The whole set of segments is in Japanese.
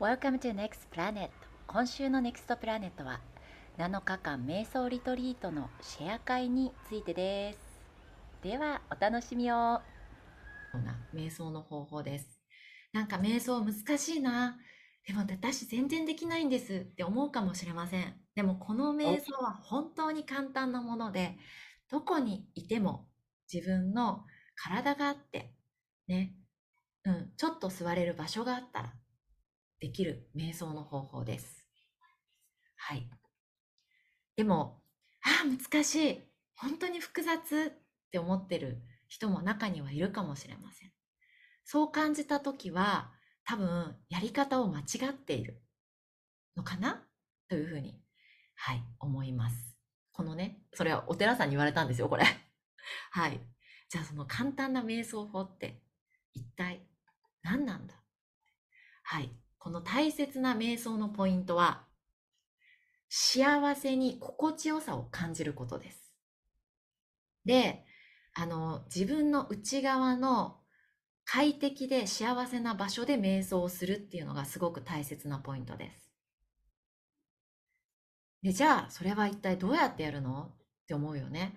Welcome to Next Planet. 今週の Next Planet は7日間瞑想リトリートのシェア会についてです。ではお楽しみを。な瞑想の方法です。なんか瞑想難しいな。でも私全然できないんです。って思うかもしれません。でもこの瞑想は本当に簡単なものでどこにいても自分の体があってね。うん、ちょっと座れる場所があったらできる瞑想の方法です。はい。でも、ああ、難しい。本当に複雑って思ってる人も中にはいるかもしれません。そう感じたときは、多分、やり方を間違っているのかな？というふうに、はい、思います。このね、それはお寺さんに言われたんですよ、これ。はい。じゃあその簡単な瞑想法って一体何なんだ？はい。この大切な瞑想のポイントは、幸せに心地よさを感じることです。で、あの、自分の内側の快適で幸せな場所で瞑想をするっていうのがすごく大切なポイントです。で、じゃあ、それは一体どうやってやるの？って思うよね。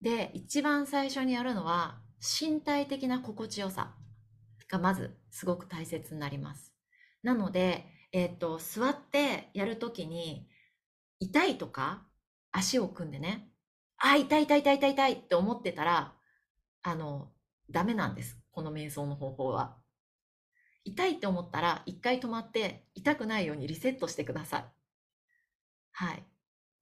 で、一番最初にやるのは、身体的な心地よさがまずすごく大切になります。なので、えっ、と、座ってやるときに、痛いとか、足を組んでね、あ、痛い痛い痛い痛い痛いって思ってたら、あの、ダメなんです。この瞑想の方法は。痛いって思ったら、一回止まって、痛くないようにリセットしてください。はい。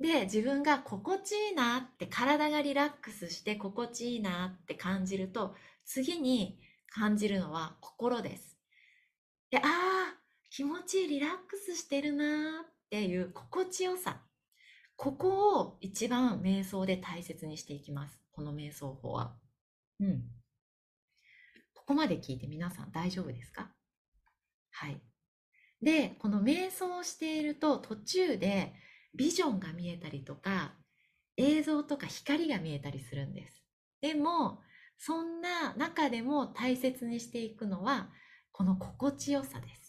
で、自分が心地いいなって、体がリラックスして心地いいなって感じると、次に感じるのは心です。で、ああ、気持ち、リラックスしてるなっていう心地よさ。ここを一番瞑想で大切にしていきます。この瞑想法は。うん。ここまで聞いて皆さん大丈夫ですか？はい。で、この瞑想をしていると途中でビジョンが見えたりとか、映像とか光が見えたりするんです。でも、そんな中でも大切にしていくのは、この心地よさです。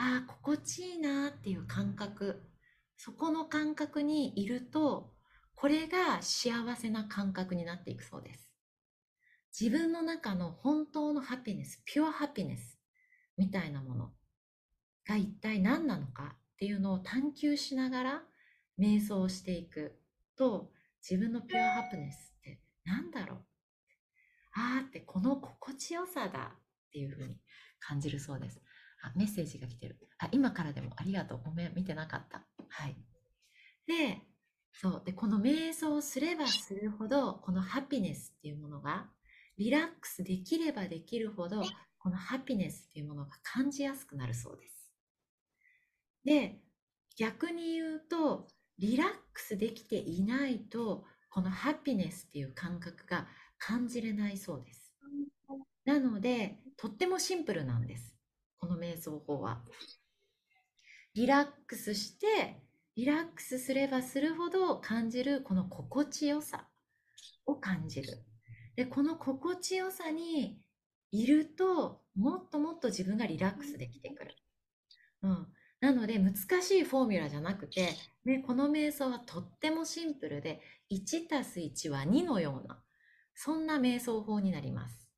ああ、心地いいなっていう感覚。そこの感覚にいると、これが幸せな感覚になっていくそうです。自分の中の本当のハピネス、ピュアハピネスみたいなものが一体何なのかっていうのを探求しながら瞑想していくと、自分のピュアハピネスって何だろうあーってこの心地よさだっていうふうに感じるそうです。あ、メッセージが来てる。あ、今からでもありがとう。ごめん、見てなかった。はい。で、そう。で、この瞑想をすればするほど、このハピネスっていうものが、リラックスできればできるほど、このハピネスっていうものが感じやすくなるそうです。で、逆に言うと、リラックスできていないと、このハピネスっていう感覚が感じれないそうです。なので、とってもシンプルなんです。この瞑想法は。リラックスして、リラックスすればするほど感じるこの心地よさを感じる。で、この心地よさにいると、もっともっと自分がリラックスできてくる。うん。なので、難しいフォーミュラじゃなくて、ね、この瞑想はとってもシンプルで、1たす1は2のような、そんな瞑想法になります。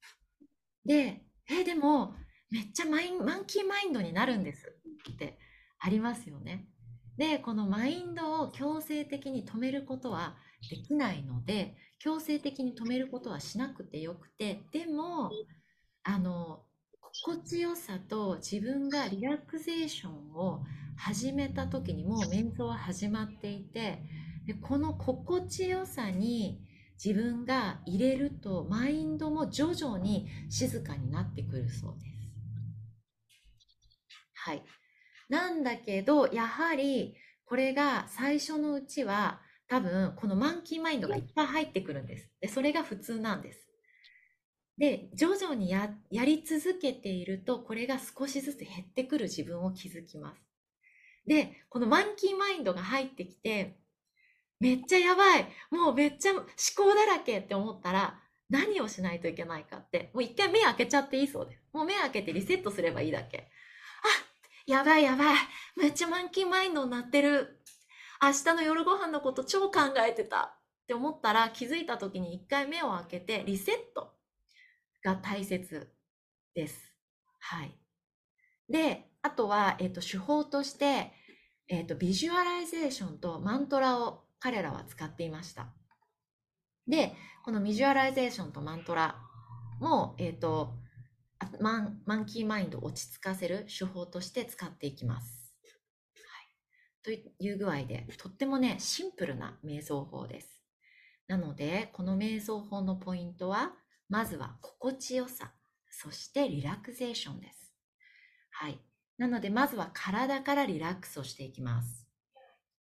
で、え、でも、めっちゃマインマンキーマインドになるんですってありますよね。で、このマインドを強制的に止めることはできないので、強制的に止めることはしなくてよくて、でも、あの、心地よさと自分がリラクゼーションを始めた時にもう瞑想は始まっていて、でこの心地よさに自分が入れるとマインドも徐々に静かになってくるそうです。はい。なんだけど、やはりこれが最初のうちは多分このマンキーマインドがいっぱい入ってくるんです。で、それが普通なんです。で、徐々にややり続けていると、これが少しずつ減ってくる自分を気づきます。で、このマンキーマインドが入ってきて、めっちゃやばい。もうめっちゃ思考だらけって思ったら、何をしないといけないかって、もう一回目開けちゃっていいそうです。もう目開けてリセットすればいいだけ。あ、やばいやばい。めっちゃマンキーマインドになってる。明日の夜ご飯のこと超考えてた。って思ったら気づいた時に一回目を開けてリセットが大切です。はい。で、あとは、えっ、と、手法として、えっ、と、ビジュアライゼーションとマントラを彼らは使っていました。で、このビジュアライゼーションとマントラも、えっ、と、 monkey mind を落ち着かせる手法として使っていきます。はい。という具合で、とってもね、シンプルな瞑想法です。なので、この瞑想法のポイントは、まずは心地よさ、そしてリラクゼーションです。はい。なので、まずは体からリラックスをしていきます。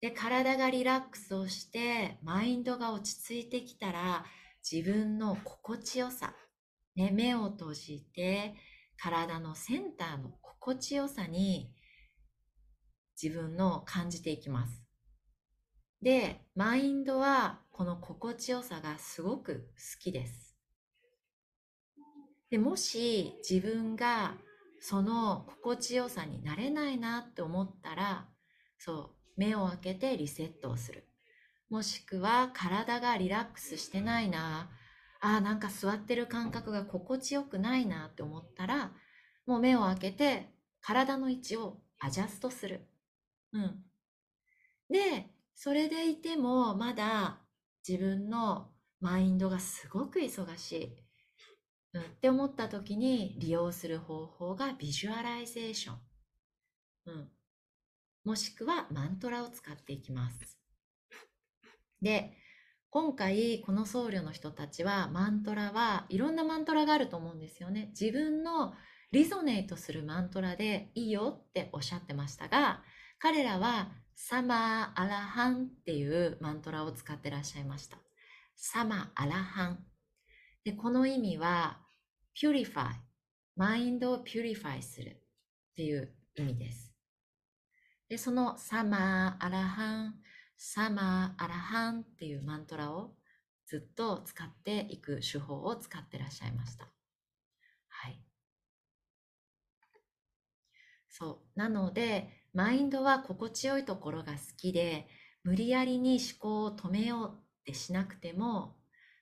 で、体がリラックスをして、マインドが落ち着いてきたら、自分の心地よさ、ね、目を閉じて、体のセンターの心地よさに自分の感じていきます。で、マインドはこの心地よさがすごく好きです。で、もし自分がその心地よさになれないなって思ったら、そう、目を開けてリセットをする。もしくは体がリラックスしてないな、ああ、なんか座ってる感覚が心地よくないなって思ったら、もう目を開けて体の位置をアジャストする。うん。で、それでいてもまだ自分のマインドがすごく忙しい。うん、って思った時に利用する方法がビジュアライゼーション。うん。もしくはマントラを使っていきます。で、今回この僧侶の人たちはマントラはいろんなマントラがあると思うんですよね。自分の resonate するマントラでいいよっておっしゃってましたが、彼らはサマーアラハンっていうマントラを使ってらっしゃいました。サマーアラハン。で、この意味は purify、マインドを purify するっていう意味です。で、そのサマーアラハン、サマーアラハンっていうマントラをずっと使っていく手法を使ってらっしゃいました。はい。そう。なので、マインドは心地よいところが好きで、無理やりに思考を止めようってしなくても、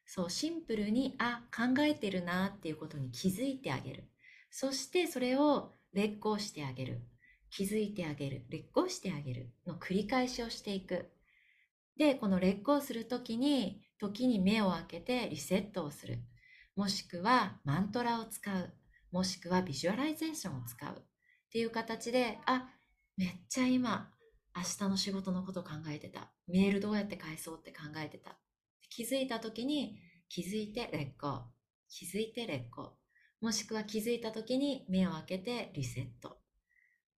そう、シンプルに、あ、考えてるなっていうことに気づいてあげる。そしてそれを劣行してあげる。気づいてあげる。劣行してあげる。の繰り返しをしていく。で、この劣行するときに、時に目を開けてリセットをする。もしくはマントラを使う。もしくはビジュアライゼーションを使う。っていう形で、あ、めっちゃ今、明日の仕事のこと考えてた。メールどうやって返そうって考えてた。気づいた時に気づいて let go。気づいて let go。もしくは気づいた時に目を開けてリセット。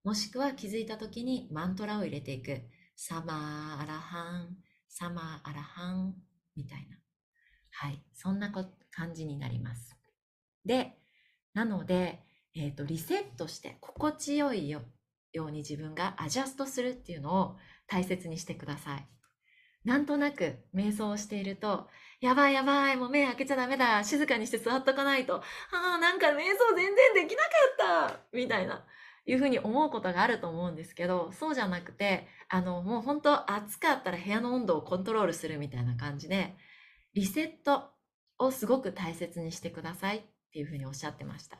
もしくは気づいた時にマントラを入れていく。サマーアラハン、サマーアラハン、みたいな。はい。そんな感じになります。で、なので、えっ、と、リセットして心地よいよように自分がアジャストするっていうのを大切にしてください。なんとなく瞑想をしていると、やばいやばい、もう目開けちゃダメだ、静かにして座っとかないと、ああ、なんか瞑想全然できなかったみたいな、いうふうに思うことがあると思うんですけど、そうじゃなくて、あの、もう本当暑かったら部屋の温度をコントロールするみたいな感じで、リセットをすごく大切にしてくださいっていうふうにおっしゃってました。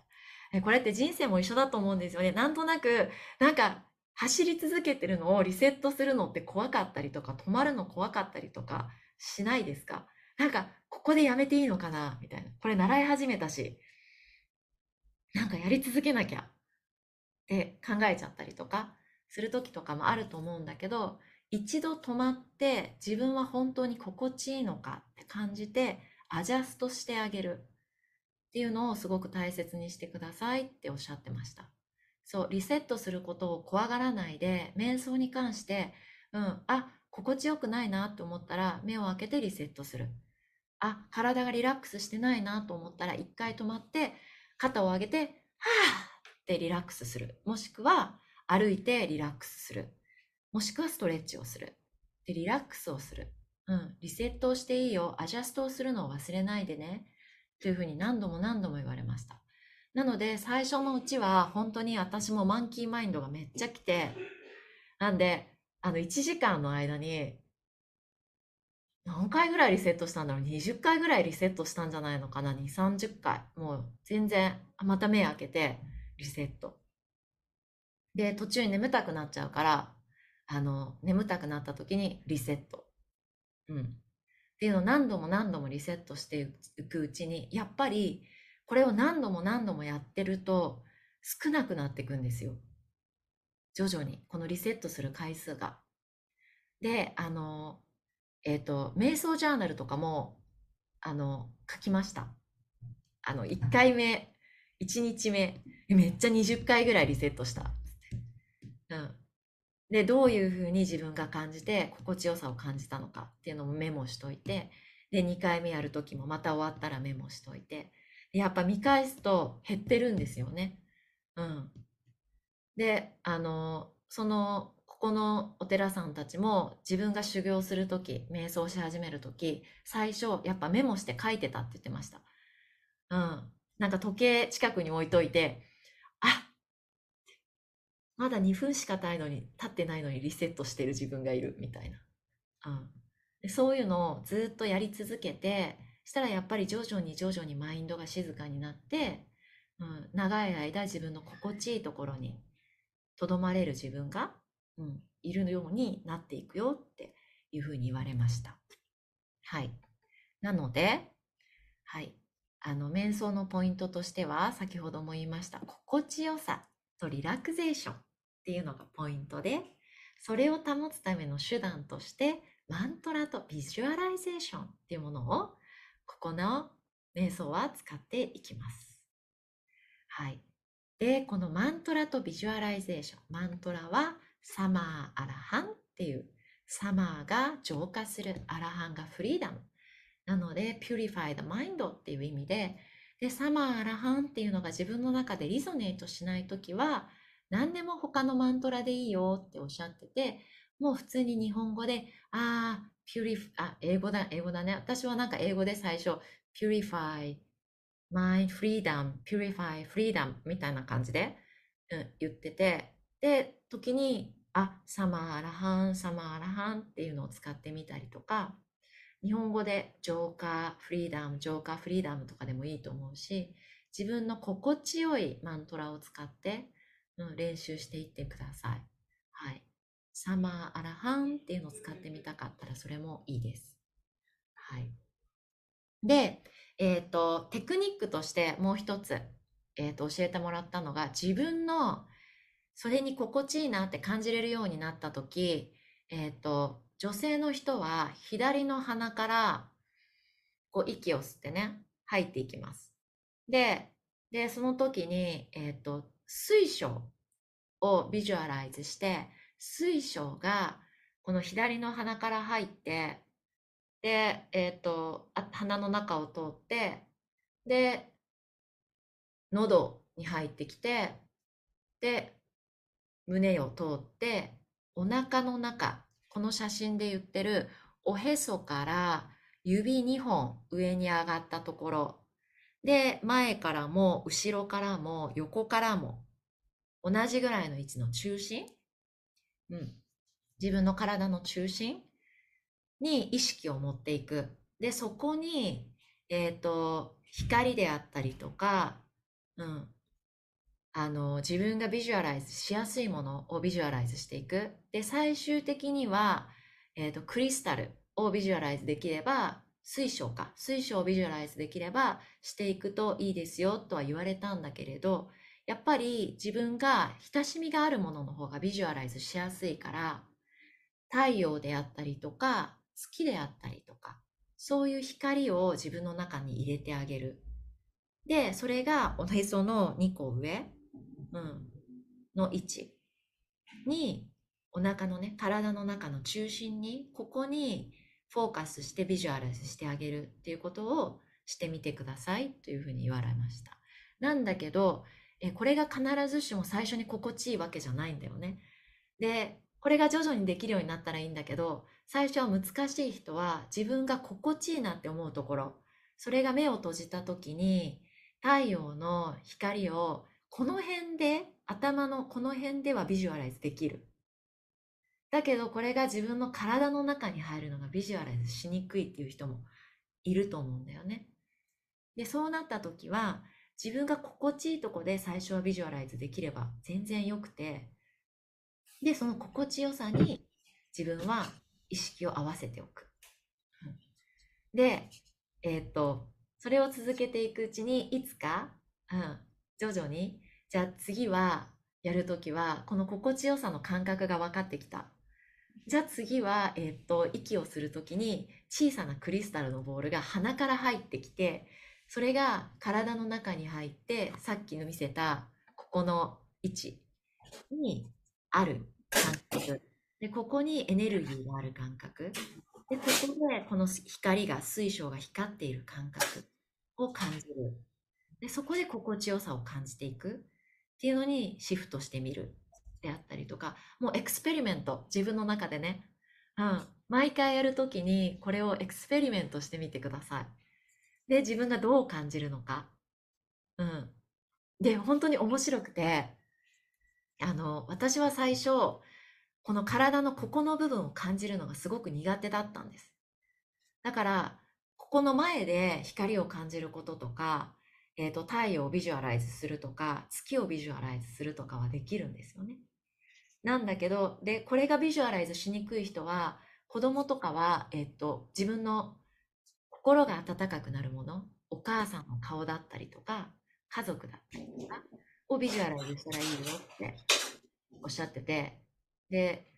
これって人生も一緒だと思うんですよね。なんとなく、なんか走り続けてるのをリセットするのって怖かったりとか、止まるの怖かったりとかしないですか？なんか、ここでやめていいのかな？みたいな。これ習い始めたし、なんかやり続けなきゃって考えちゃったりとかする時とかもあると思うんだけど、一度止まって自分は本当に心地いいのかって感じてアジャストしてあげるっていうのをすごく大切にしてくださいっておっしゃってました。そう、リセットすることを怖がらないで、瞑想に関して、うん、あ、心地よくないなと思ったら目を開けてリセットする。あ、体がリラックスしてないなと思ったら一回止まって肩を上げて、はぁってリラックスする。もしくは歩いてリラックスする。もしくはストレッチをする。で、リラックスをする。うん、リセットをしていいよ。アジャストをするのを忘れないでね。というふうに何度も何度も言われました。なので最初のうちは本当に私もマンキーマインドがめっちゃ来て、なんで、あの1時間の間に何回ぐらいリセットしたんだろう ?20 回ぐらいリセットしたんじゃないのかな ?2、30回。もう全然、また目開けてリセット。で、途中に眠たくなっちゃうから、あの、眠たくなった時にリセット。うん。っていうのを何度も何度もリセットしていくうちに、やっぱりこれを何度も何度もやってると少なくなっていくんですよ。徐々に、このリセットする回数が。で、あの、えっ、ー、と、瞑想ジャーナルとかも、あの、書きました。あの、1回目、1日目、めっちゃ20回ぐらいリセットした。うん。で、どういうふうに自分が感じて、心地よさを感じたのかっていうのもメモしといて、で、2回目やるときもまた終わったらメモしといて、やっぱ見返すと減ってるんですよね。うん。で、あの、そのここのお寺さんたちも自分が修行する時瞑想し始める時最初やっぱメモして書いてたって言ってました。うん。なんか時計近くに置いといてあまだ2分しか経いのに経ってないのにリセットしてる自分がいるみたいな。うん。でそういうのをずっとやり続けてしたらやっぱり徐々に徐々にマインドが静かになって、うん、長い間自分の心地いいところにとどまれる自分がうん、いるようになっていくよっていうふうに言われました。はい。なので、はい。あの、瞑想のポイントとしては、先ほども言いました、心地よさとリラクゼーションっていうのがポイントで、それを保つための手段として、マントラとビジュアライゼーションっていうものを、ここの瞑想は使っていきます。はい。で、このマントラとビジュアライゼーション。マントラはサマーアラハンっていう、サマーが浄化する、アラハンがフリーダム。なので、purify the mind っていう意味で、で、サマーラハンっていうのが自分の中でリゾネートしないときは、何でも他のマントラでいいよっておっしゃってて、もう普通に日本語で、ああ、purify、あ、英語だ、英語だね。私はなんか英語で最初、purify, mind, freedom, purify, freedom みたいな感じで、うん、言ってて、で、時に、あ、サマーラハン、サマーラハンっていうのを使ってみたりとか、日本語でジョーカーフリーダム、ジョーカーフリーダムとかでもいいと思うし、自分の心地よいマントラを使って、うん、練習していってください。はい。サマーアラハンっていうのを使ってみたかったらそれもいいです。はい。で、え、ー、と、テクニックとしてもう一つ、え、ー、と、教えてもらったのが自分のそれに心地いいなって感じれるようになった時、え、ー、と、女性の人は左の鼻からこう息を吸ってね、吐いていきます。で、で、その時に、えっ、ー、と、水晶をビジュアライズして、水晶がこの左の鼻から入って、で、えっ、ー、と、鼻の中を通って、で、喉に入ってきて、で、胸を通ってお腹の中この写真で言ってるおへそから指2本上に上がったところ。で前からも後ろからも横からも同じぐらいの位置の中心、うん、自分の体の中心？に意識を持っていく。でそこに、えーと光であったりとか、うん、あの自分がビジュアライズしやすいものをビジュアライズしていく。で、最終的には、え、ー、と、クリスタルをビジュアライズできれば、水晶か。水晶をビジュアライズできればしていくといいですよとは言われたんだけれど、やっぱり自分が親しみがあるものの方がビジュアライズしやすいから、太陽であったりとか、月であったりとか、そういう光を自分の中に入れてあげる。で、それがおへその2個上、うん、の位置にお腹のね体の中の中心にここにフォーカスしてビジュアライズしてあげるっていうことをしてみてくださいというふうに言われました。なんだけどえこれが必ずしも最初に心地いいわけじゃないんだよね。でこれが徐々にできるようになったらいいんだけど最初は難しい人は自分が心地いいなって思うところそれが目を閉じた時に太陽の光をこの辺で頭のこの辺ではビジュアライズできる。だけどこれが自分の体の中に入るのがビジュアライズしにくいっていう人もいると思うんだよね。でそうなった時は自分が心地いいとこで最初はビジュアライズできれば全然よくてでその心地よさに自分は意識を合わせておく。で、えー、っと、それを続けていくうちに、いつか、うん、徐々に、じゃあ次は、やるときは、この心地よさの感覚が分かってきた。じゃあ次は、えー、っと、息をするときに、小さなクリスタルのボールが鼻から入ってきて、それが体の中に入って、さっきの見せた、ここの位置にある感覚。で、ここにエネルギーがある感覚。で、ここでこの光が、水晶が光っている感覚を感じる。で、そこで心地よさを感じていくっていうのにシフトしてみるであったりとか、もう experiment、自分の中でね、うん、毎回やるときにこれを experiment してみてください。で、自分がどう感じるのか。うん。で、本当に面白くて、あの、私は最初、この体のここの部分を感じるのがすごく苦手だったんです。だから、ここの前で光を感じることとか、えっ、ー、と、太陽をビジュアライズするとか、月をビジュアライズするとかはできるんですよね。なんだけど、で、これがビジュアライズしにくい人は、子供とかは、えっ、ー、と、自分の心が温かくなるもの、お母さんの顔だったりとか、家族だったりとかをビジュアライズしたらいいよっておっしゃってて、で、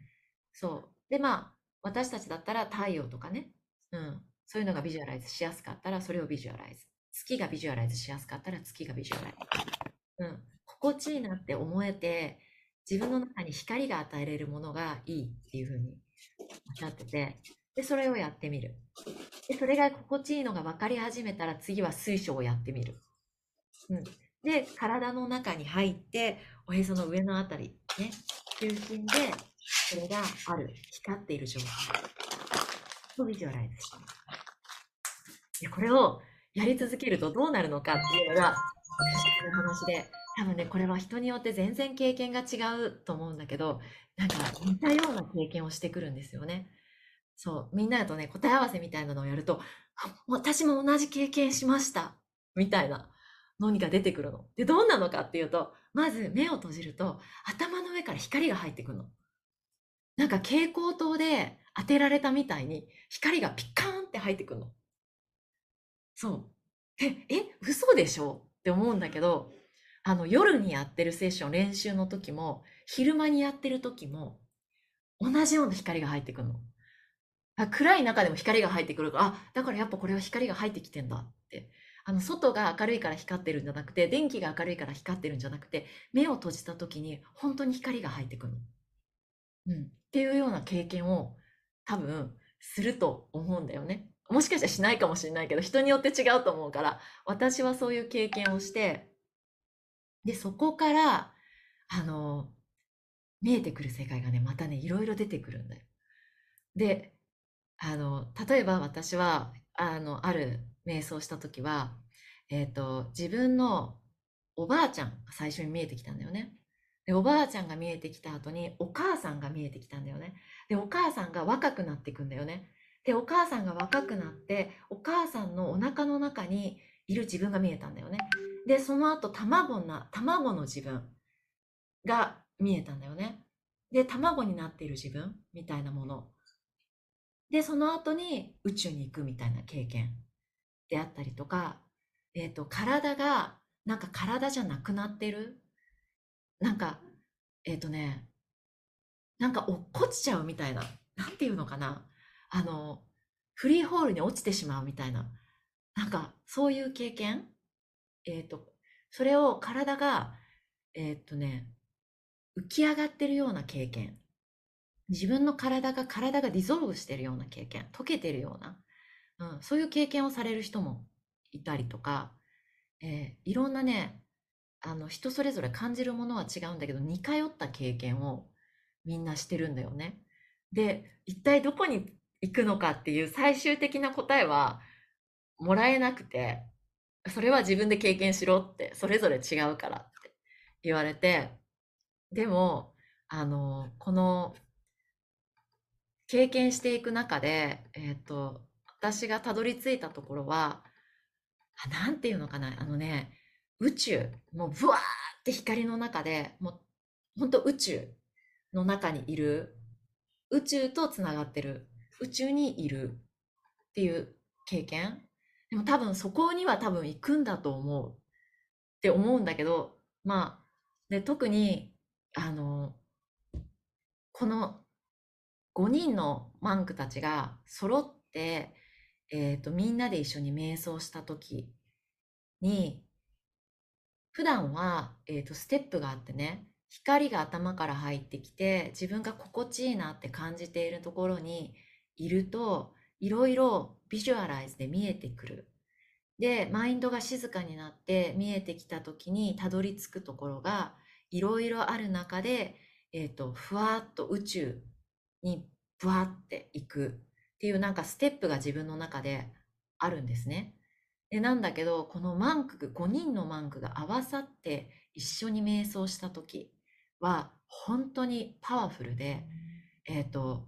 そう。で、まあ、私たちだったら太陽とかね、うん、そういうのがビジュアライズしやすかったら、それをビジュアライズ。月がビジュアライズしやすかったら、月がビジュアライズ。うん、心地いいなって思えて、自分の中に光が与えれるものがいいっていうふうにおっしゃってて、で、それをやってみる。で、それが心地いいのが分かり始めたら、次は水晶をやってみる。うん。で、体の中に入って、おへその上のあたり、ね、中心で、それがある、光っている状態をビジュアライズしてでこれをやり続けるとどうなるのかっていうのが、私の話で、多分ね、これは人によって全然経験が違うと思うんだけど、なんか似たような経験をしてくるんですよね。そう、みんなとね、答え合わせみたいなのをやると、私も同じ経験しました。みたいなのが出てくるの。で、どんなのかっていうと、まず目を閉じると頭の上から光が入ってくるの。なんか蛍光灯で当てられたみたいに光がピカーンって入ってくるの。そう。え、え、嘘でしょ？って思うんだけど、あの夜にやってるセッション練習の時も昼間にやってる時も同じような光が入ってくるの。暗い中でも光が入ってくるから、あ、だからやっぱこれは光が入ってきてんだってあの、外が明るいから光ってるんじゃなくて、電気が明るいから光ってるんじゃなくて、目を閉じた時に本当に光が入ってくるの。うん。っていうような経験を多分すると思うんだよね。もしかしたらしないかもしれないけど、人によって違うと思うから、私はそういう経験をして、で、そこから、あの、見えてくる世界がね、またね、いろいろ出てくるんだよ。で、あの、例えば私は、あの、ある瞑想した時は、えっ、ー、と、自分のおばあちゃんが最初に見えてきたんだよね。で、おばあちゃんが見えてきた後に、お母さんが見えてきたんだよね。で、お母さんが若くなっていくんだよね。で、お母さんが若くなって、お母さんのお腹の中にいる自分が見えたんだよね。で、その後、卵な、卵の自分が見えたんだよね。で、卵になっている自分みたいなもの。で、その後に宇宙に行くみたいな経験であったりとか、えっ、ー、と、体が、なんか体じゃなくなってる。なんか、えっ、ー、とね、なんか落っこちちゃうみたいな。なんていうのかな。あの、フリーホールに落ちてしまうみたいな。なんか、そういう経験？えっ、ー、と、それを体が、えっ、とね、浮き上がってるような経験。自分の体が、体がディゾルブしてるような経験。溶けてるような。うん、そういう経験をされる人もいたりとか、えー、いろんなね、あの人それぞれ感じるものは違うんだけど似通った経験をみんなしてるんだよね。で一体どこに行くのかっていう最終的な答えはもらえなくてそれは自分で経験しろって、それぞれ違うからって言われて、でも、あの、この、経験していく中で、えっと、私がたどり着いたところは、あ、なんていうのかな、あのね、宇宙、もうブワーって光の中で、もう本当宇宙の中にいる、宇宙とつながってる、宇宙にいるっていう経験？でも多分そこには多分行くんだと思うって思うんだけど、まあ、で、特に、あの、この5人のマンクたちが揃って、えっと、みんなで一緒に瞑想した時に、普段は、えっと、ステップがあってね、光が頭から入ってきて、自分が心地いいなって感じているところにいると、いろいろビジュアライズで見えてくる。で、マインドが静かになって見えてきた時にたどり着くところがいろいろある中で、えっと、ふわっと宇宙にぶわっていくっていうなんかステップが自分の中であるんですね。で、なんだけど、このマンク、5人のマンクが合わさって一緒に瞑想した時は本当にパワフルで、えっと、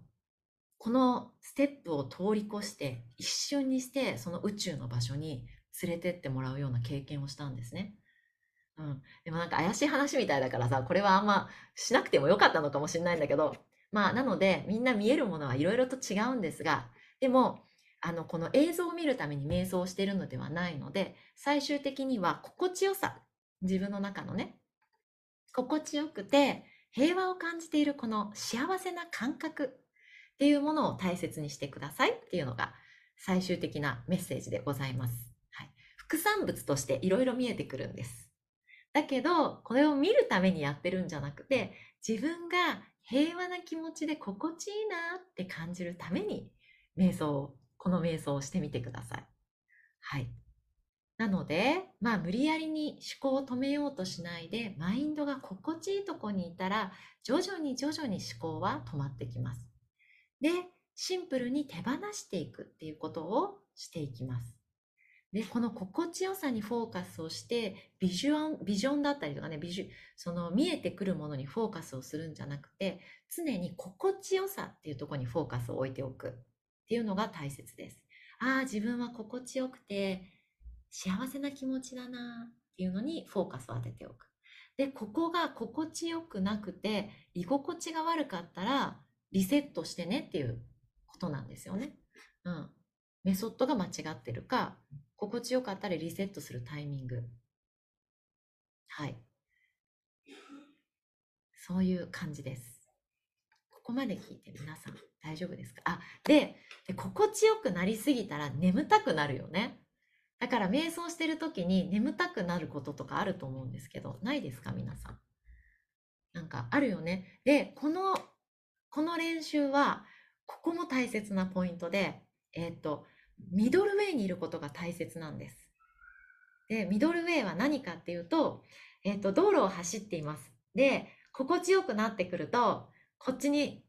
このステップを通り越して一瞬にしてその宇宙の場所に連れてってもらうような経験をしたんですね。うん。でもなんか怪しい話みたいだからさ、これはあんましなくてもよかったのかもしれないんだけど、まあなのでみんな見えるものはいろいろと違うんですが、でも、あの、この映像を見るために瞑想をしているのではないので、最終的には心地よさ、自分の中のね、心地よくて平和を感じているこの幸せな感覚っていうものを大切にしてくださいっていうのが最終的なメッセージでございます。はい。副産物としていろいろ見えてくるんです。だけど、これを見るためにやってるんじゃなくて、自分が平和な気持ちで心地いいなって感じるために、瞑想を、この瞑想をしてみてください。はい。なので、まあ無理やりに思考を止めようとしないで、マインドが心地いいとこにいたら、徐々に徐々に思考は止まってきます。で、シンプルに手放していくっていうことをしていきます。で、この心地よさにフォーカスをして、ビジョン、ビジョンだったりとかね、ビジュ、その見えてくるものにフォーカスをするんじゃなくて、常に心地よさっていうところにフォーカスを置いておくっていうのが大切です。ああ、自分は心地よくて幸せな気持ちだなっていうのにフォーカスを当てておく。で、ここが心地よくなくて、居心地が悪かったら、リセットしてねっていうことなんですよね。うん。メソッドが間違ってるか、心地よかったらリセットするタイミング。はい。そういう感じです。ここまで聞いて皆さん大丈夫ですか？あ、で、で心地よくなりすぎたら眠たくなるよね。だから瞑想してる時に眠たくなることとかあると思うんですけど、ないですか皆さん？なんかあるよね。で、この、この練習は、ここも大切なポイントで、えっと、ミドルウェイにいることが大切なんです。で、ミドルウェイは何かっていうと、えっと、道路を走っています。で、心地よくなってくると、こっちに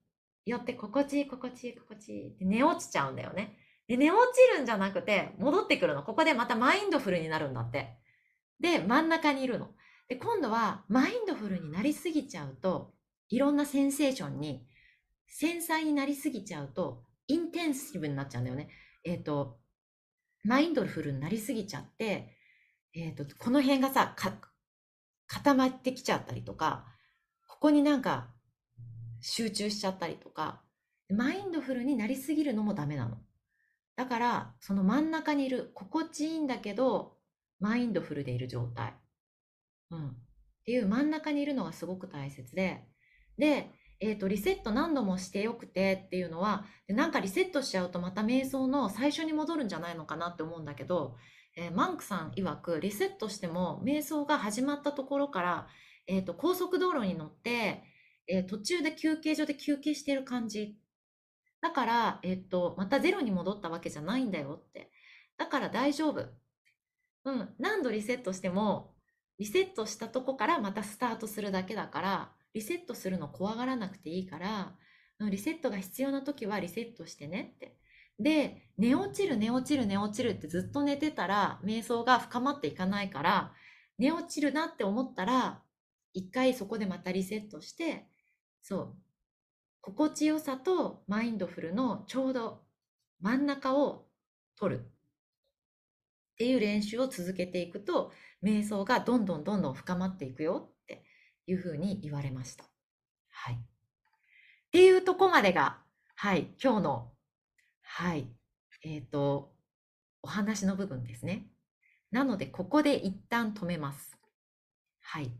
寄って心地いい、心地いい、心地いいって寝落ちちゃうんだよね。で、寝落ちるんじゃなくて、戻ってくるの。ここでまたマインドフルになるんだって。で、真ん中にいるの。で、今度はマインドフルになりすぎちゃうと、いろんなセンセーションに、繊細になりすぎちゃうと、インテンシブになっちゃうんだよね。えっ、と、マインドフルになりすぎちゃって、えっ、と、この辺がさ、固まってきちゃったりとか、ここになんか集中しちゃったりとか、マインドフルになりすぎるのもダメなの。だから、その真ん中にいる、心地いいんだけど、マインドフルでいる状態。うん。っていう真ん中にいるのがすごく大切で、で、えっ、と、リセット何度もしてよくてっていうのは、でなんかリセットしちゃうとまた瞑想の最初に戻るんじゃないのかなって思うんだけど、えーマンクさん曰く、リセットしても瞑想が始まったところから、えっ、と、高速道路に乗って、えー途中で休憩所で休憩してる感じ。だから、えっ、と、またゼロに戻ったわけじゃないんだよって。だから大丈夫。うん、何度リセットしても、リセットしたとこからまたスタートするだけだから、リセットするの怖がらなくていいから、リセットが必要な時はリセットしてねって。で、寝落ちる寝落ちる寝落ちるってずっと寝てたら、瞑想が深まっていかないから、寝落ちるなって思ったら、一回そこでまたリセットして、そう、心地よさとマインドフルのちょうど真ん中を取るっていう練習を続けていくと、瞑想がどんどんどんどん深まっていくよいうふうに言われました。はい。っていうとこまでが、はい、今日の、はい、えっ、と、お話の部分ですね。なので、ここで一旦止めます。はい。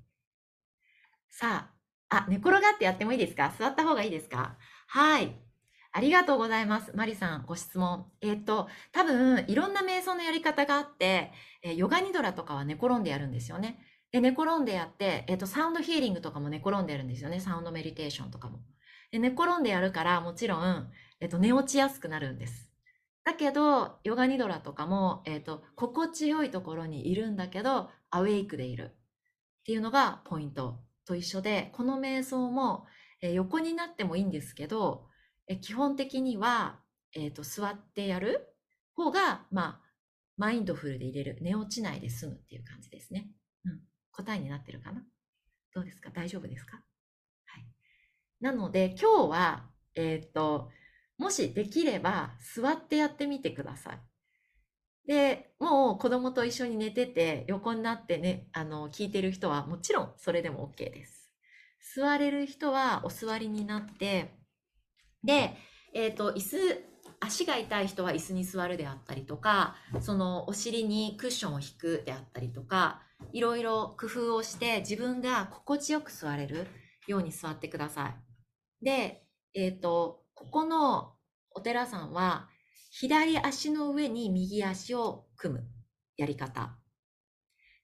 さあ、あ、寝転がってやってもいいですか？座った方がいいですか？はい。ありがとうございます。マリさん、ご質問。えっ、と、多分、いろんな瞑想のやり方があって、えーヨガニドラとかは寝転んでやるんですよね。で、寝転んでやって、えっ、と、サウンドヒーリングとかも寝転んでるんですよね。サウンドメディテーションとかも。で、寝転んでやるから、もちろん、えっ、と、寝落ちやすくなるんです。だけど、ヨガニドラとかも、えっ、と、心地よいところにいるんだけど、アウェイクでいるっていうのがポイントと一緒で、この瞑想も、え横になってもいいんですけど、え基本的には、えっ、と、座ってやる方が、まあ、マインドフルで入れる。寝落ちないで済むっていう感じですね。うん。答えになってるかな？どうですか？大丈夫ですか？はい。なので、今日は、えっ、と、もしできれば座ってやってみてください。で、もう子供と一緒に寝てて横になってね、あの、聞いてる人はもちろんそれでも OK です。座れる人はお座りになって、で、えっ、と、椅子、足が痛い人は椅子に座るであったりとか、そのお尻にクッションを引くであったりとか、いろいろ工夫をして自分が心地よく座れるように座ってください。で、えっ、と、ここのお寺さんは、左足の上に右足を組むやり方。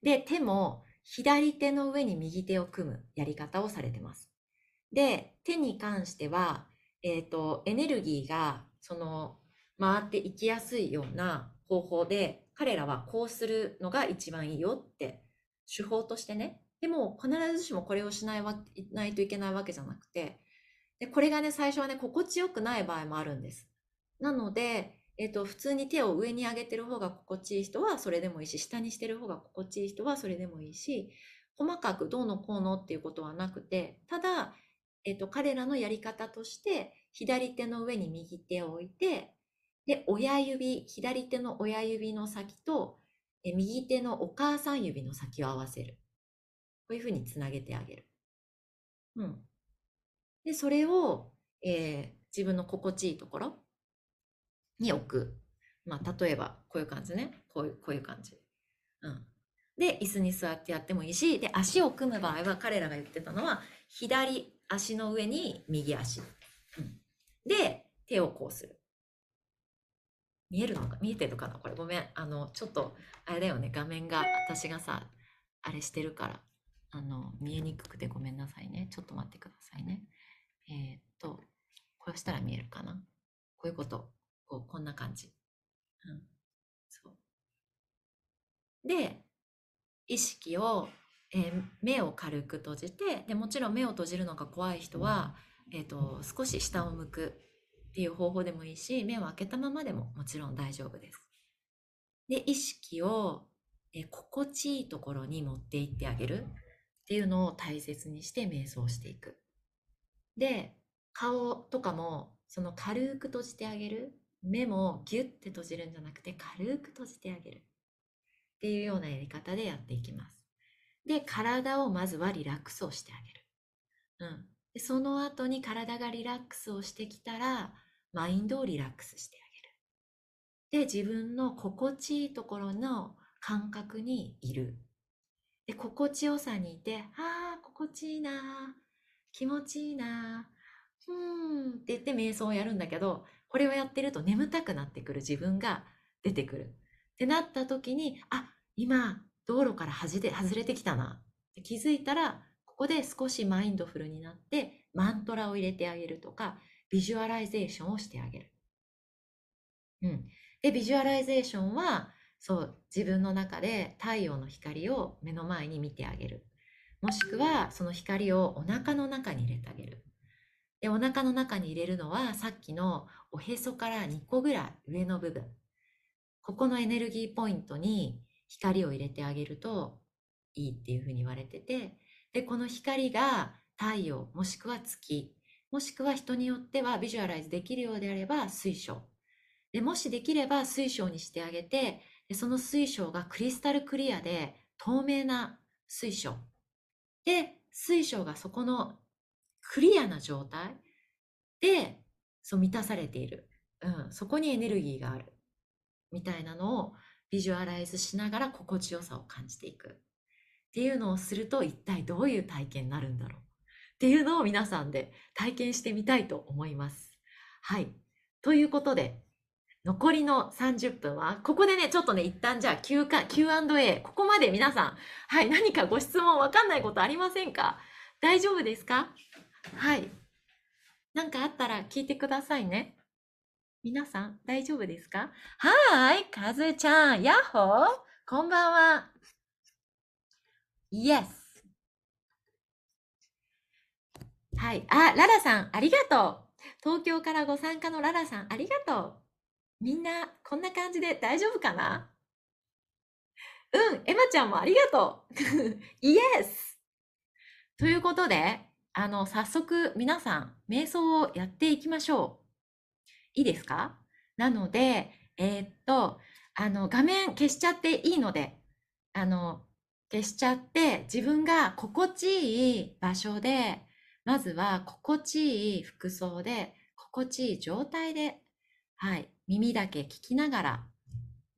で、手も左手の上に右手を組むやり方をされてます。で、手に関しては、えっ、と、エネルギーが、その、回っていきやすいような方法で、彼らはこうするのが一番いいよって、手法としてね。でも、必ずしもこれをしないわないといけないわけじゃなくて、で、これがね、最初はね、心地よくない場合もあるんです。なので、えっと、普通に手を上に上げてる方が心地いい人はそれでもいいし、下にしてる方が心地いい人はそれでもいいし、細かくどうのこうのっていうことはなくて、ただ、えっと、彼らのやり方として、左手の上に右手を置いて、で、親指、左手の親指の先と、え右手のお母さん指の先を合わせる。こういうふうにつなげてあげる。うん。で、それを、えー自分の心地いいところに置く。まあ、例えば、こういう感じね。こういう、こういう感じ。うん。で、椅子に座ってやってもいいし、で、足を組む場合は、彼らが言ってたのは、左足の上に右足。うん。で、手をこうする。見えるのか見えてるかなこれごめん。あの、ちょっと、あれだよね。画面が、私がさ、あれしてるから、あの、見えにくくてごめんなさいね。ちょっと待ってくださいね。えーっと、こうしたら見えるかなこういうこと。こう、こんな感じ。うん。そう。で、意識を、えー目を軽く閉じて、で、もちろん目を閉じるのが怖い人は、えーっと、少し下を向くっていう方法でもいいし、目を開けたままでももちろん大丈夫です。で、意識を、え心地いいところに持っていってあげるっていうのを大切にして瞑想していく。で、顔とかも、その軽く閉じてあげる。目もギュッて閉じるんじゃなくて、軽く閉じてあげる。っていうようなやり方でやっていきます。で、体をまずはリラックスをしてあげる。うん。その後に体がリラックスをしてきたら、マインドをリラックスしてあげる。で、自分の心地いいところの感覚にいる。で、心地よさにいて、ああ、心地いいな、気持ちいいなー、うーんって言って瞑想をやるんだけど、これをやってると眠たくなってくる自分が出てくる。ってなった時に、あ、今、道路から外れ外れてきたなって気づいたら、ここで少しマインドフルになって、マントラを入れてあげるとか、ビジュアライゼーションをしてあげる。うん。で、ビジュアライゼーションは、そう、自分の中で太陽の光を目の前に見てあげる。もしくは、その光をお腹の中に入れてあげる。で、お腹の中に入れるのはさっきのおへそから2個ぐらい上の部分。ここのエネルギーポイントに光を入れてあげるといいっていうふうに言われてて、で、この光が太陽もしくは月、もしくは人によってはビジュアライズできるようであれば水晶。で、もしできれば水晶にしてあげて、でその水晶がクリスタルクリアで透明な水晶。で、水晶がそこのクリアな状態で、そう満たされている。うん、そこにエネルギーがある。みたいなのをビジュアライズしながら心地よさを感じていく。っていうのをすると一体どういう体験になるんだろう。っていうのを皆さんで体験してみたいと思います。はい。ということで、残りの30分は、ここでね、ちょっとね、一旦じゃあ Q&A、ここまで皆さん、はい、何かご質問わかんないことありませんか？大丈夫ですか？はい。なんかあったら聞いてくださいね。皆さん、大丈夫ですか？はーい、かずちゃん、やっほーこんばんは。Yes。はい。あ、ララさん、ありがとう。東京からご参加のララさん、ありがとう。みんな、こんな感じで大丈夫かな？うん、エマちゃんもありがとう。イエスということで、あの、早速皆さん、瞑想をやっていきましょう。いいですか？なので、えー、っと、あの、画面消しちゃっていいので、あの、消しちゃって、自分が心地いい場所で、まずは心地いい服装で、心地いい状態で、はい、耳だけ聞きながら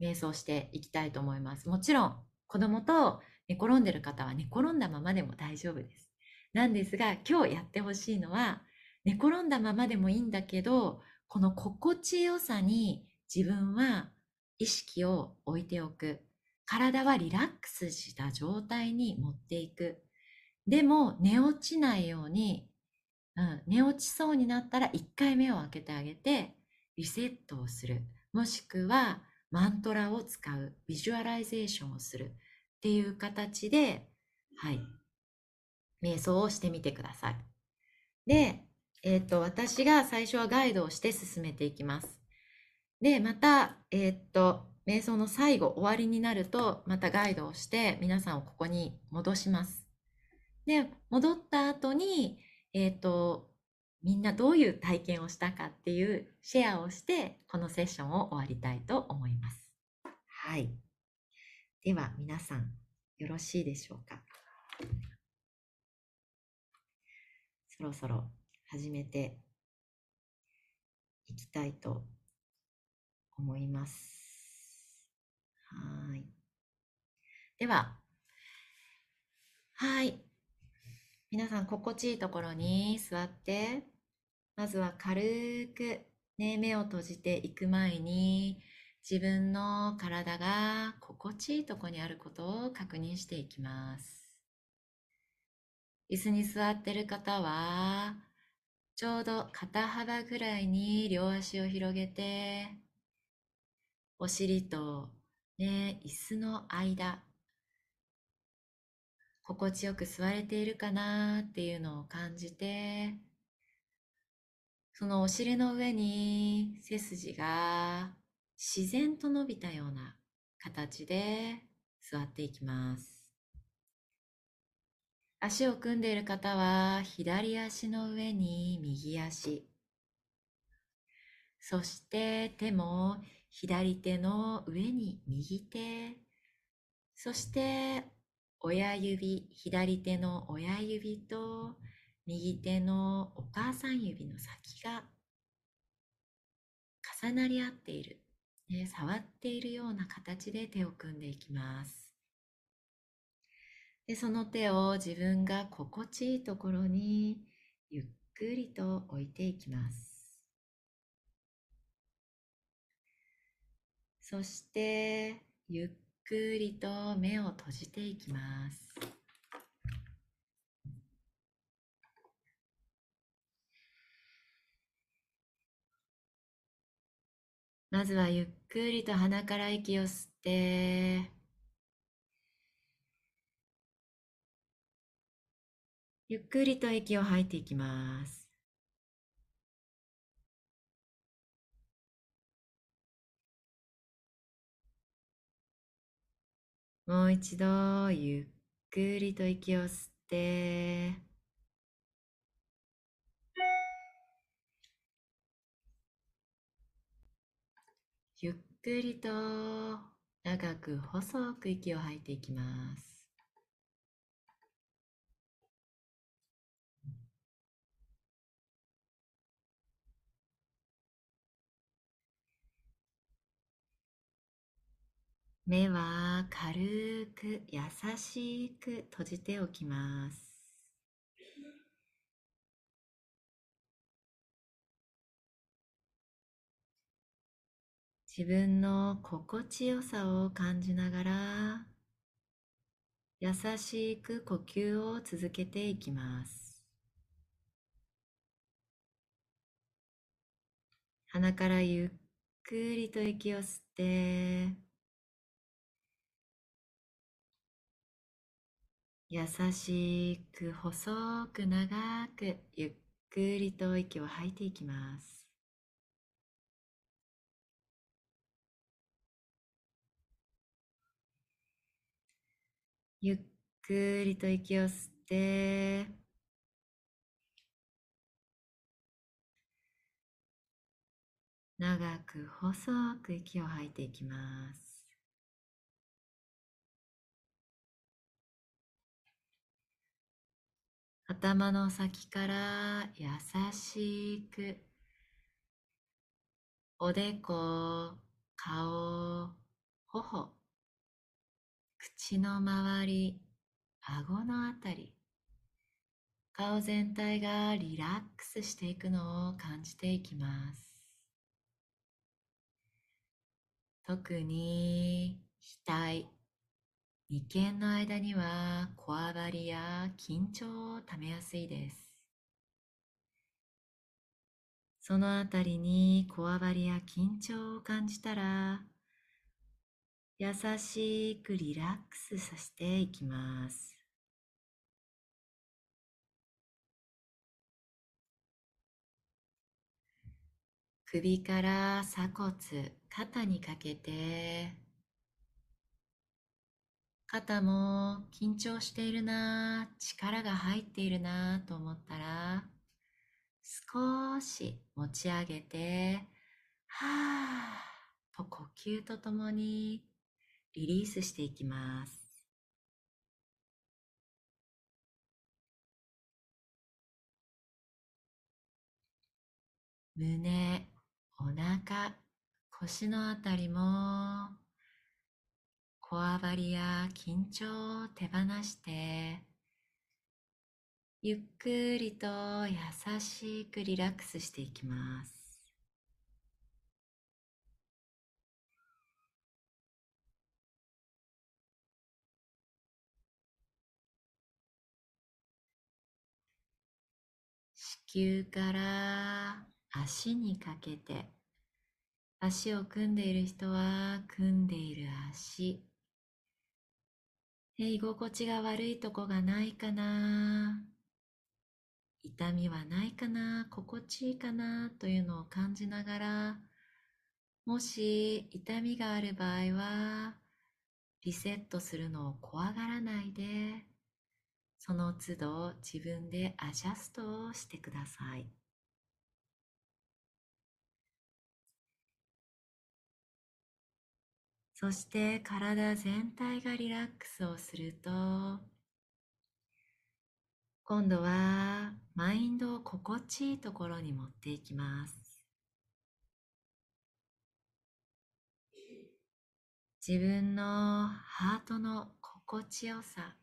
瞑想していきたいと思います。もちろん子供と寝転んでる方は寝転んだままでも大丈夫です。なんですが今日やってほしいのは寝転んだままでもいいんだけどこの心地よさに自分は意識を置いておく。体はリラックスした状態に持っていく。でも寝落ちないように、うん、寝落ちそうになったら一回目を開けてあげてリセットをする。もしくはマントラを使う。ビジュアライゼーションをする。っていう形で、はい。瞑想をしてみてください。で、えっ、ー、と、私が最初はガイドをして進めていきます。で、また、えっ、ー、と、瞑想の最後、終わりになると、またガイドをして皆さんをここに戻します。で、戻った後に、えっ、ー、と、みんなどういう体験をしたかっていうシェアをしてこのセッションを終わりたいと思います。はい。では皆さんよろしいでしょうか？そろそろ始めていきたいと思います。はい。では、はい。皆さん心地いいところに座ってまずは軽く、ね、目を閉じていく前に自分の体が心地いいとこにあることを確認していきます。椅子に座ってる方はちょうど肩幅ぐらいに両足を広げてお尻とね、椅子の間心地よく座れているかなっていうのを感じてそのお尻の上に背筋が自然と伸びたような形で座っていきます。足を組んでいる方は左足の上に右足。そして手も左手の上に右手。そして親指、左手の親指と右手のお母さん指の先が重なり合っている、ね、触っているような形で手を組んでいきます。でその手を自分が心地いいところにゆっくりと置いていきます。そしてゆっくりと目を閉じていきます。まずはゆっくりと鼻から息を吸って、ゆっくりと息を吐いていきます。もう一度ゆっくりと息を吸って。ゆっくりと長く細く息を吐いていきます。目は軽く優しく閉じておきます。自分の心地よさを感じながら優しく呼吸を続けていきます。鼻からゆっくりと息を吸って優しく細く長くゆっくりと息を吐いていきます。ゆっくりと息を吸って。長く細く息を吐いていきます。頭の先から優しくおでこ顔頬口の周り顎のあたり顔全体がリラックスしていくのを感じていきます。特に額眉間の間にはこわばりや緊張をためやすいです。そのあたりにこわばりや緊張を感じたら優しくリラックスさせていきます。首から鎖骨肩にかけて肩も緊張しているな力が入っているなと思ったら少し持ち上げてはーと呼吸とともにリリースしていきます。胸お腹腰のあたりもこわばりや緊張を手放してゆっくりと優しくリラックスしていきます。子宮から足にかけて足を組んでいる人は組んでいる足。居心地が悪いとこがないかな。痛みはないかな。心地いいかなというのを感じながらもし痛みがある場合はリセットするのを怖がらないでその都度自分でアジャストをしてください。そして体全体がリラックスをすると今度はマインドを心地いいところに持っていきます。自分のハートの心地よさ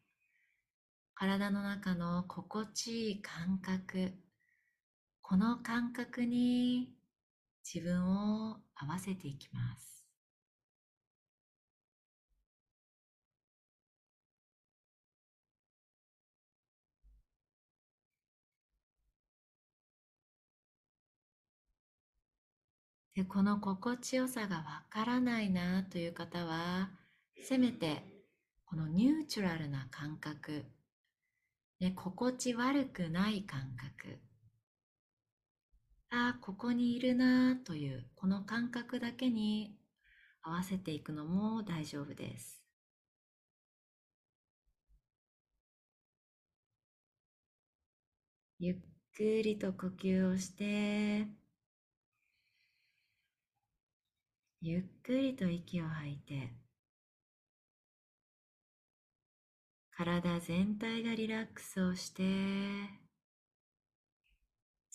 体の中の心地いい感覚この感覚に自分を合わせていきます。でこの心地よさがわからないなという方は、せめてこのニューチュラルな感覚、で、心地悪くない感覚、ああ、ここにいるなというこの感覚だけに合わせていくのも大丈夫です。ゆっくりと呼吸をして、ゆっくりと息を吐いて、体全体がリラックスをして、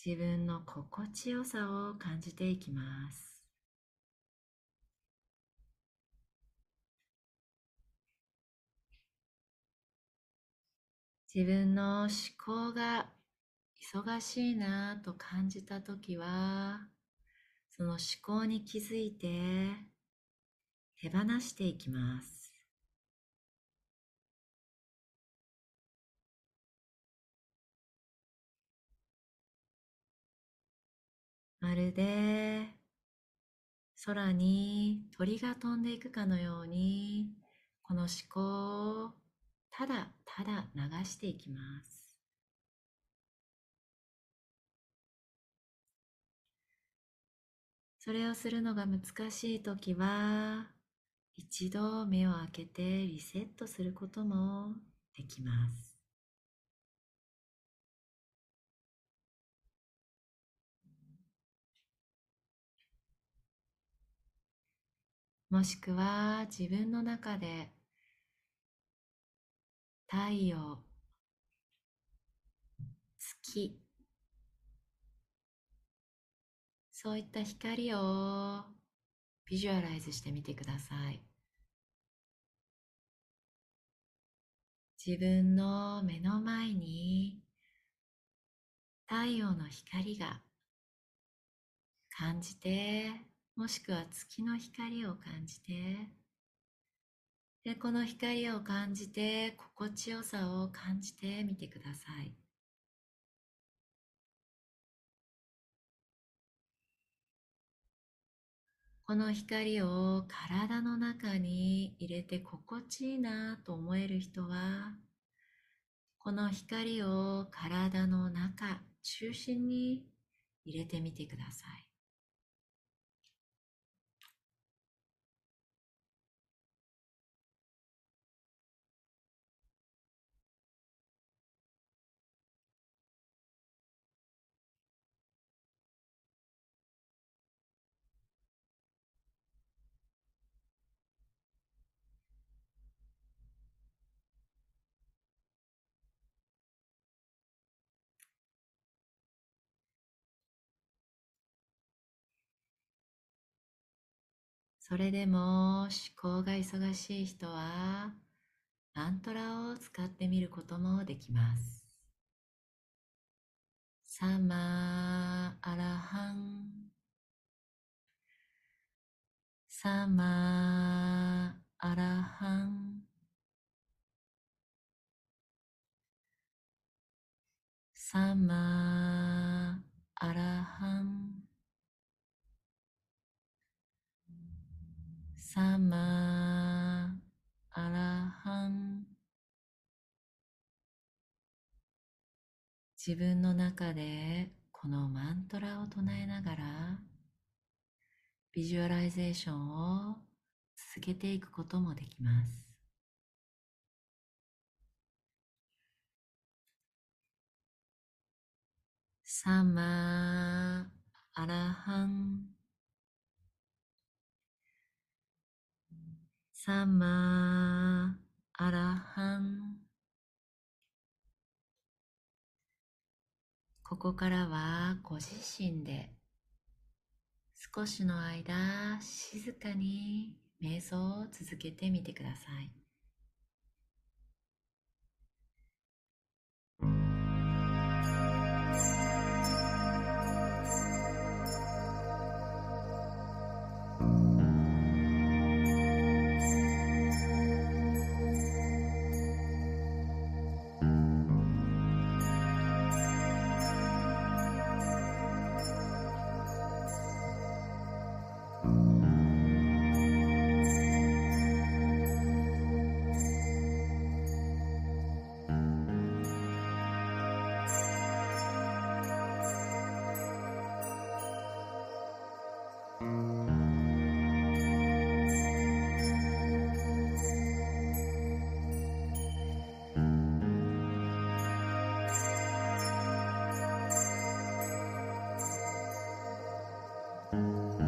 自分の心地よさを感じていきます。自分の思考が忙しいなと感じたときは、その思考に気づいて手放していきます。まるで空に鳥が飛んでいくかのように、この思考をただただ流していきます。それをするのが難しいときは、一度目を開けてリセットすることもできます。もしくは自分の中で太陽、月、そういった光をビジュアライズしてみてください。自分の目の前に太陽の光が感じて、もしくは月の光を感じて、で、この光を感じて、心地よさを感じてみてください。この光を体の中に入れて心地いいなと思える人は、この光を体の中、中心に入れてみてください。それでも思考が忙しい人はマントラを使ってみることもできます。サマーアラハン。サマーアラハン。サマーアラハン。サマーアラハン自分の中でこのマントラを唱えながらビジュアライゼーションを続けていくこともできます。サマーアラハンサマーアラハンここからはご自身で少しの間静かに瞑想を続けてみてください。うん。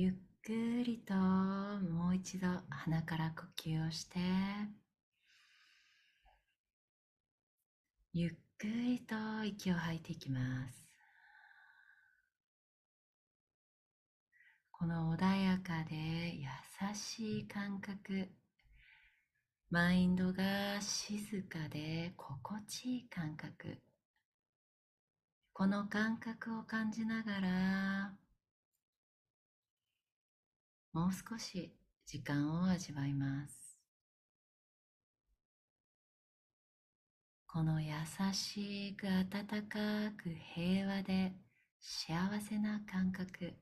ゆっくりともう一度鼻から呼吸をして。ゆっくりと息を吐いていきます。この穏やかで優しい感覚。マインドが静かで心地いい感覚。この感覚を感じながらもう少し時間を味わいます。この優しく温かく平和で幸せな感覚。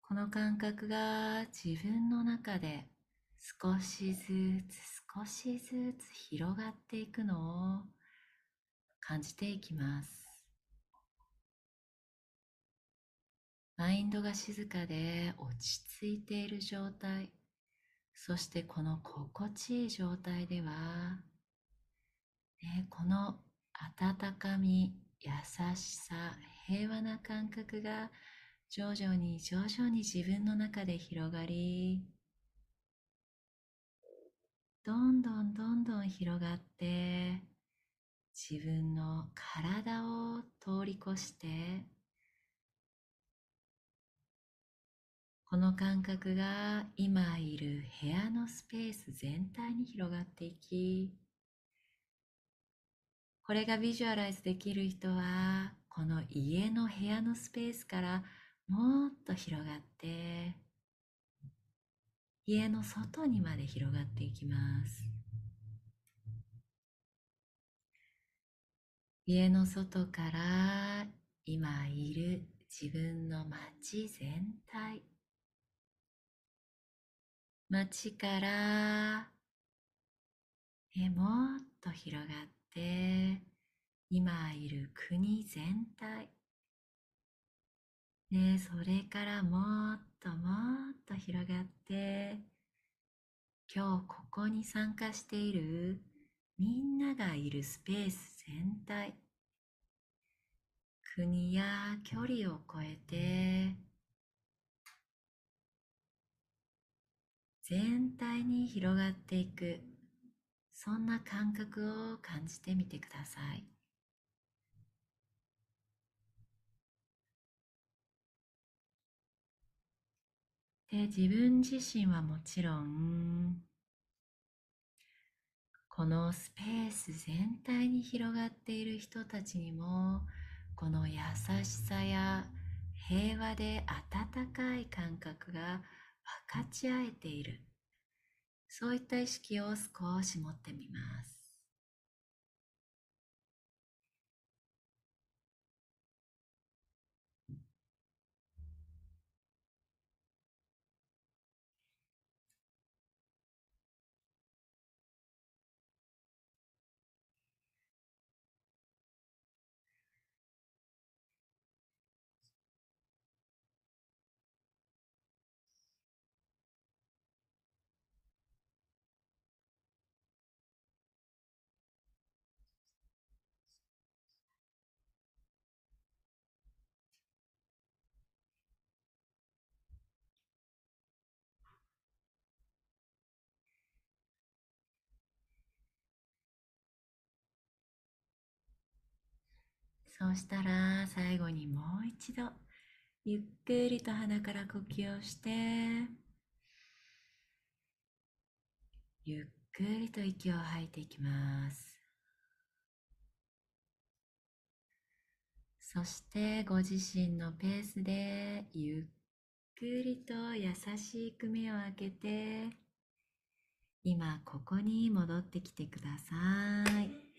この感覚が自分の中で少しずつ少しずつ広がっていくのを感じていきます。マインドが静かで落ち着いている状態。そしてこの心地いい状態では、ね、この温かみ優しさ平和な感覚が徐々に徐々に自分の中で広がりどんどんどんどん広がって自分の体を通り越してこの感覚が今いる部屋のスペース全体に広がっていきこれがビジュアライズできる人はこの家の部屋のスペースからもっと広がって家の外にまで広がっていきます。家の外から今いる自分の街全体。街から。えもっと広がって。今いる国全体。ねそれからもっともっと広がって。今日ここに参加している。みんながいるスペース全体。国や距離を超えて。全体に広がっていく。そんな感覚を感じてみてください。で自分自身はもちろんこのスペース全体に広がっている人たちにもこの優しさや平和で温かい感覚が分かち合えているそういった意識を少し持ってみます。そうしたら最後にもう一度ゆっくりと鼻から呼吸をしてゆっくりと息を吐いていきます。そしてご自身のペースでゆっくりと優しく目を開けて今ここに戻ってきてください。